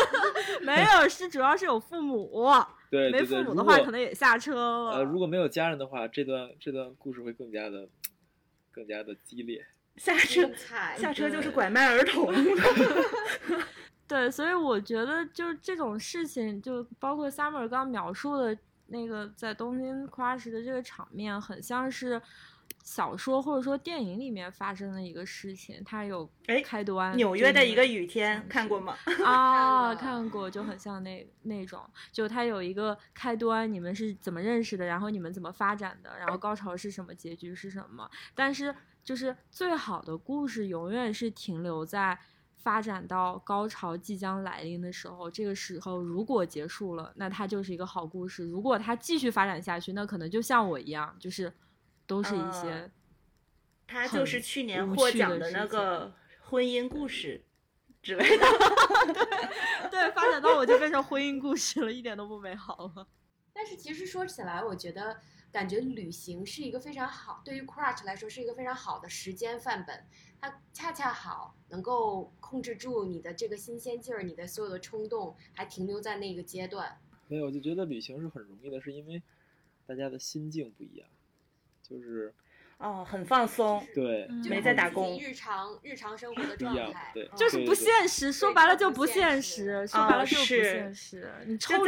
*laughs* 没有，是主要是有父母，*laughs* 没对对对，父母的话可能也下车了。呃，如果没有家人的话，这段这段故事会更加的更加的激烈。下车下车就是拐卖儿童。*laughs* 对，所以我觉得就是这种事情，就包括 Summer 刚描述的那个在东京 crush 的这个场面，很像是小说或者说电影里面发生的一个事情，它有哎开端。纽约的一个雨天看过吗？*laughs* 啊，看过，就很像那那种，就它有一个开端，你们是怎么认识的，然后你们怎么发展的，然后高潮是什么，结局是什么。但是就是最好的故事永远是停留在发展到高潮即将来临的时候，这个时候如果结束了，那它就是一个好故事；如果它继续发展下去，那可能就像我一样，就是都是一些呃他就是去年获奖的那个婚姻故事 *laughs* 之类的。*laughs* 对发展到我就变成婚姻故事了，一点都不美好了。但是其实说起来，我觉得感觉旅行是一个非常好，对于 crush 来说是一个非常好的时间范本。它恰恰好能够控制住你的这个新鲜劲儿，你的所有的冲动还停留在那个阶段。没有，我就觉得旅行是很容易的，是因为大家的心境不一样，就是哦，很放松。对，嗯没在打工。日常日常生活的状态，对嗯。就是不现实，说白了就不现现实，实说白了哦就不是现实。你就抽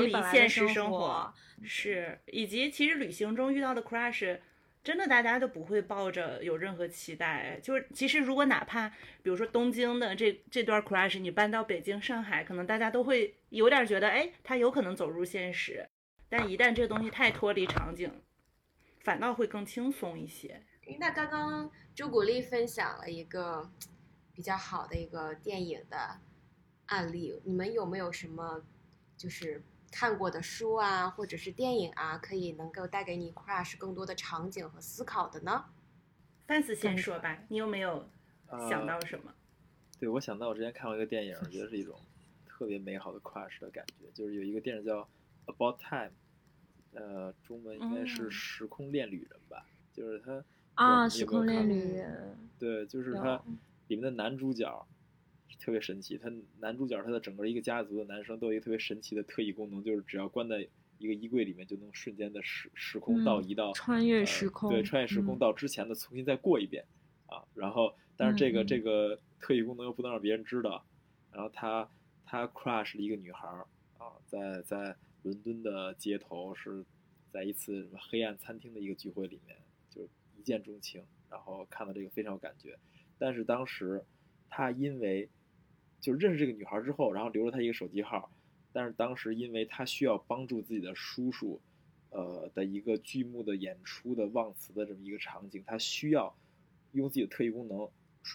离现实生生活，是，以及其实旅行中遇到的 crush，真的大家都不会抱着有任何期待，就是其实如果哪怕比如说东京的这这段 crush，你搬到北京、上海，可能大家都会有点觉得，哎，他有可能走入现实，但一旦这个东西太脱离场景，反倒会更轻松一些。那刚刚朱古力分享了一个比较好的一个电影的案例，你们有没有什么就是看过的书啊，或者是电影啊，可以能够带给你 crush 更多的场景和思考的呢？范斯先说吧，你有没有想到什么？对，我想到我之前看过一个电影，我觉得是一种特别美好的 crush 的感觉，就是有一个电影叫《About Time》，呃，中文应该是《嗯时空恋旅人》吧，就是他啊，时空恋旅人，对，就是他里面的男主角特别神奇，他男主角他的整个一个家族的男生都有一个特别神奇的特异功能，就是只要关在一个衣柜里面，就能瞬间的时时空倒嗯移到、穿越呃时空对，穿越时空嗯到之前的重新再过一遍啊。然后，但是这个、这个特异功能又不能让别人知道。然后他他 crush 了一个女孩儿啊，在在伦敦的街头是在一次什么黑暗餐厅的一个聚会里面，就一见钟情，然后看到这个非常有感觉。但是当时他因为就认识这个女孩之后，然后留了她一个手机号，但是当时因为他需要帮助自己的叔叔，呃的一个剧目的演出的忘词的这么一个场景，他需要用自己的特异功能，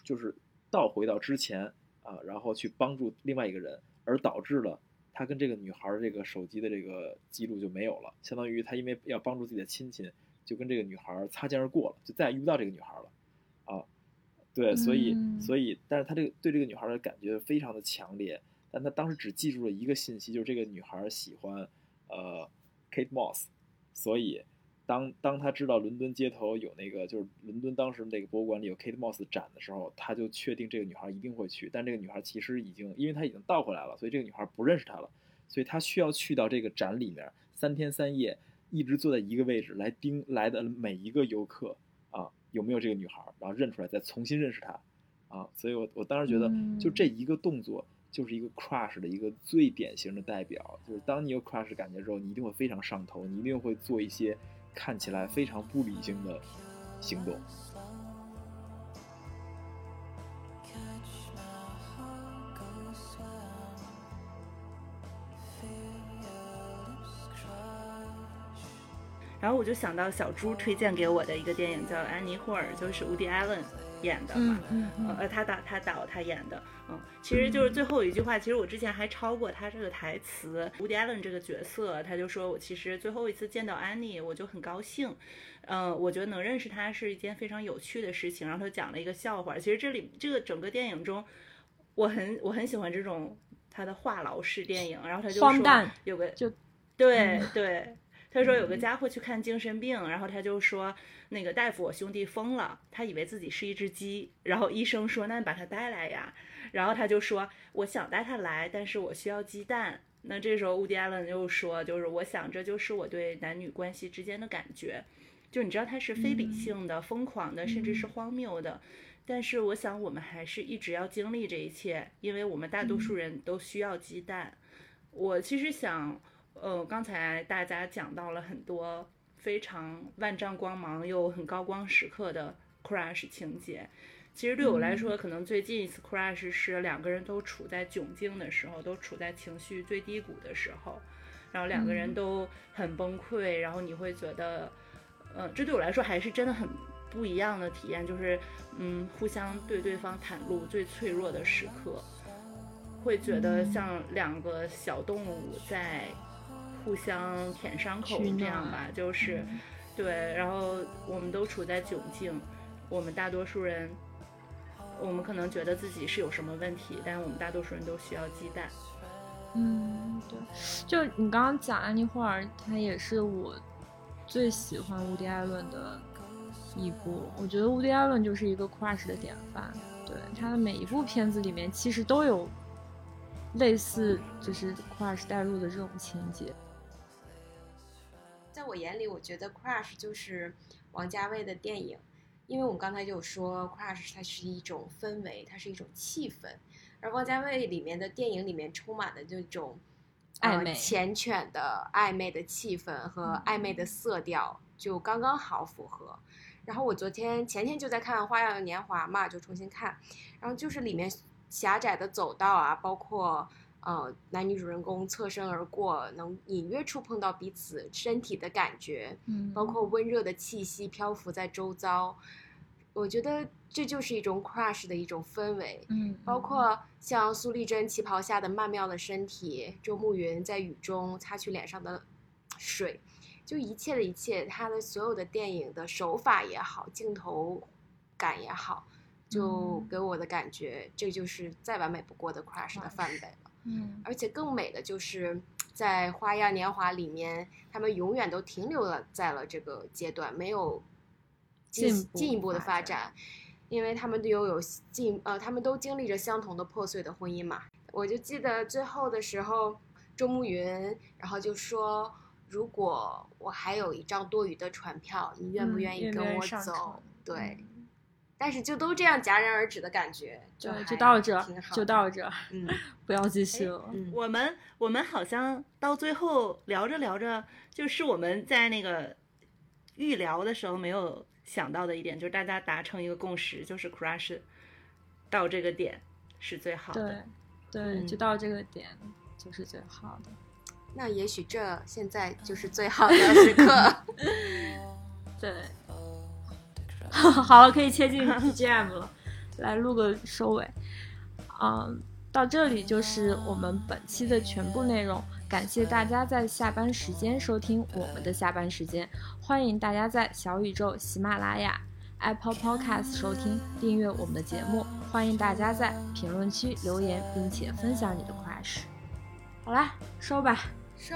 就是倒回到之前啊，然后去帮助另外一个人，而导致了。他跟这个女孩这个手机的这个记录就没有了，相当于他因为要帮助自己的亲戚，就跟这个女孩擦肩而过了，就再也遇不到这个女孩了，啊，对，所以嗯。所以，但是他这个对这个女孩的感觉非常的强烈，但他当时只记住了一个信息，就是这个女孩喜欢呃 Kate Moss，所以当当他知道伦敦街头有那个就是伦敦当时那个博物馆里有 Kate Moss 展的时候，他就确定这个女孩一定会去，但这个女孩其实已经因为她已经倒回来了，所以这个女孩不认识他了，所以他需要去到这个展里面三天三夜，一直坐在一个位置来盯来的每一个游客啊有没有这个女孩，然后认出来再重新认识她啊，所以我我当时觉得就嗯这一个动作。就是一个 crush 的一个最典型的代表，就是当你有 crush 感觉之后，你一定会非常上头，你一定会做一些看起来非常不理性的行动。然后我就想到小猪推荐给我的一个电影叫《安妮霍尔》，就是伍迪·艾伦演的嘛嗯。嗯嗯，呃，他导他导他演的，嗯，其实就是最后一句话，其实我之前还抄过他这个台词。伍迪·艾伦这个角色，他就说我其实最后一次见到安妮，我就很高兴，嗯、我觉得能认识她是一件非常有趣的事情。然后他讲了一个笑话，其实这里这个整个电影中，我很我很喜欢这种他的话痨式电影，然后他就说有个就对对，他说有个家伙去看精神病，然后他就说那个大夫，我兄弟疯了，他以为自己是一只鸡，然后医生说那你把他带来呀，然后他就说我想带他来，但是我需要鸡蛋。那这时候，乌迪·艾伦就说，就是我想这就是我对男女关系之间的感觉，就你知道他是非理性的、疯狂的，甚至是荒谬的。但是我想，我们还是一直要经历这一切，因为我们大多数人都需要鸡蛋。我其实想，呃，刚才大家讲到了很多非常万丈光芒又很高光时刻的 crush 情节。其实对我来说，可能最近一次 crush 是两个人都处在窘境的时候，都处在情绪最低谷的时候，然后两个人嗯。都很崩溃，然后你会觉得，呃，这对我来说还是真的很不一样的体验，就是嗯，互相对对方袒露最脆弱的时刻，会觉得像两个小动物在互相舔伤口这样吧，就是对，然后我们都处在窘境，我们大多数人。我们可能觉得自己是有什么问题，但是我们大多数人都需要鸡蛋。嗯，对，就你刚刚讲安妮霍尔，她也是我最喜欢乌迪·艾伦的一部。我觉得乌迪·艾伦就是一个 crush 的典范，对他的每一部片子里面其实都有类似就是 crush 带入的这种情节。在我眼里，我觉得 crush 就是王家卫的电影，因为我们刚才就有说 crush 它是一种氛围，它是一种气氛，而王家卫里面的电影里面充满的这种暧昧呃、缱绻的暧昧的气氛和暧昧的色调，就刚刚好符合。然后我昨天前天就在看《花样年华》嘛，就重新看，然后就是里面狭窄的走道啊，包括呃男女主人公侧身而过，能隐约触碰到彼此身体的感觉，嗯包括温热的气息漂浮在周遭，我觉得这就是一种 crush 的一种氛围。嗯，包括像苏丽珍旗袍下的曼妙的身体，周慕云在雨中擦去脸上的水，就一切的一切，他的所有的电影的手法也好，镜头感也好，就嗯给我的感觉，这就是再完美不过的 crush 的范本了。嗯而且更美的就是在《花样年华》里面，他们永远都停留了在了这个阶段，没有进进一步的发展因为他们都有进呃，他们都经历着相同的破碎的婚姻嘛。我就记得最后的时候，周慕云然后就说。如果我还有一张多余的船票，你愿不嗯愿意跟我走？船对，嗯但是就都这样戛然而止的感觉，就就到这就到这，嗯不要继续了。嗯，我们我们好像到最后聊着聊着，就是我们在那个预聊的时候没有想到的一点，就是大家达成一个共识，就是 crush 到这个点是最好的。对，就嗯到这个点就是最好的。那也许这现在就是最 *laughs* 好的时刻。*laughs* 对，*laughs* 好了，可以切进 *laughs* BGM 了，来录个收尾。嗯，到这里就是我们本期的全部内容。感谢大家在下班时间收听我们的下班时间，欢迎大家在小宇宙、喜马拉雅、Apple Podcast 收听、订阅我们的节目。欢迎大家在评论区留言，并且分享你的 crush。好啦，收吧。收。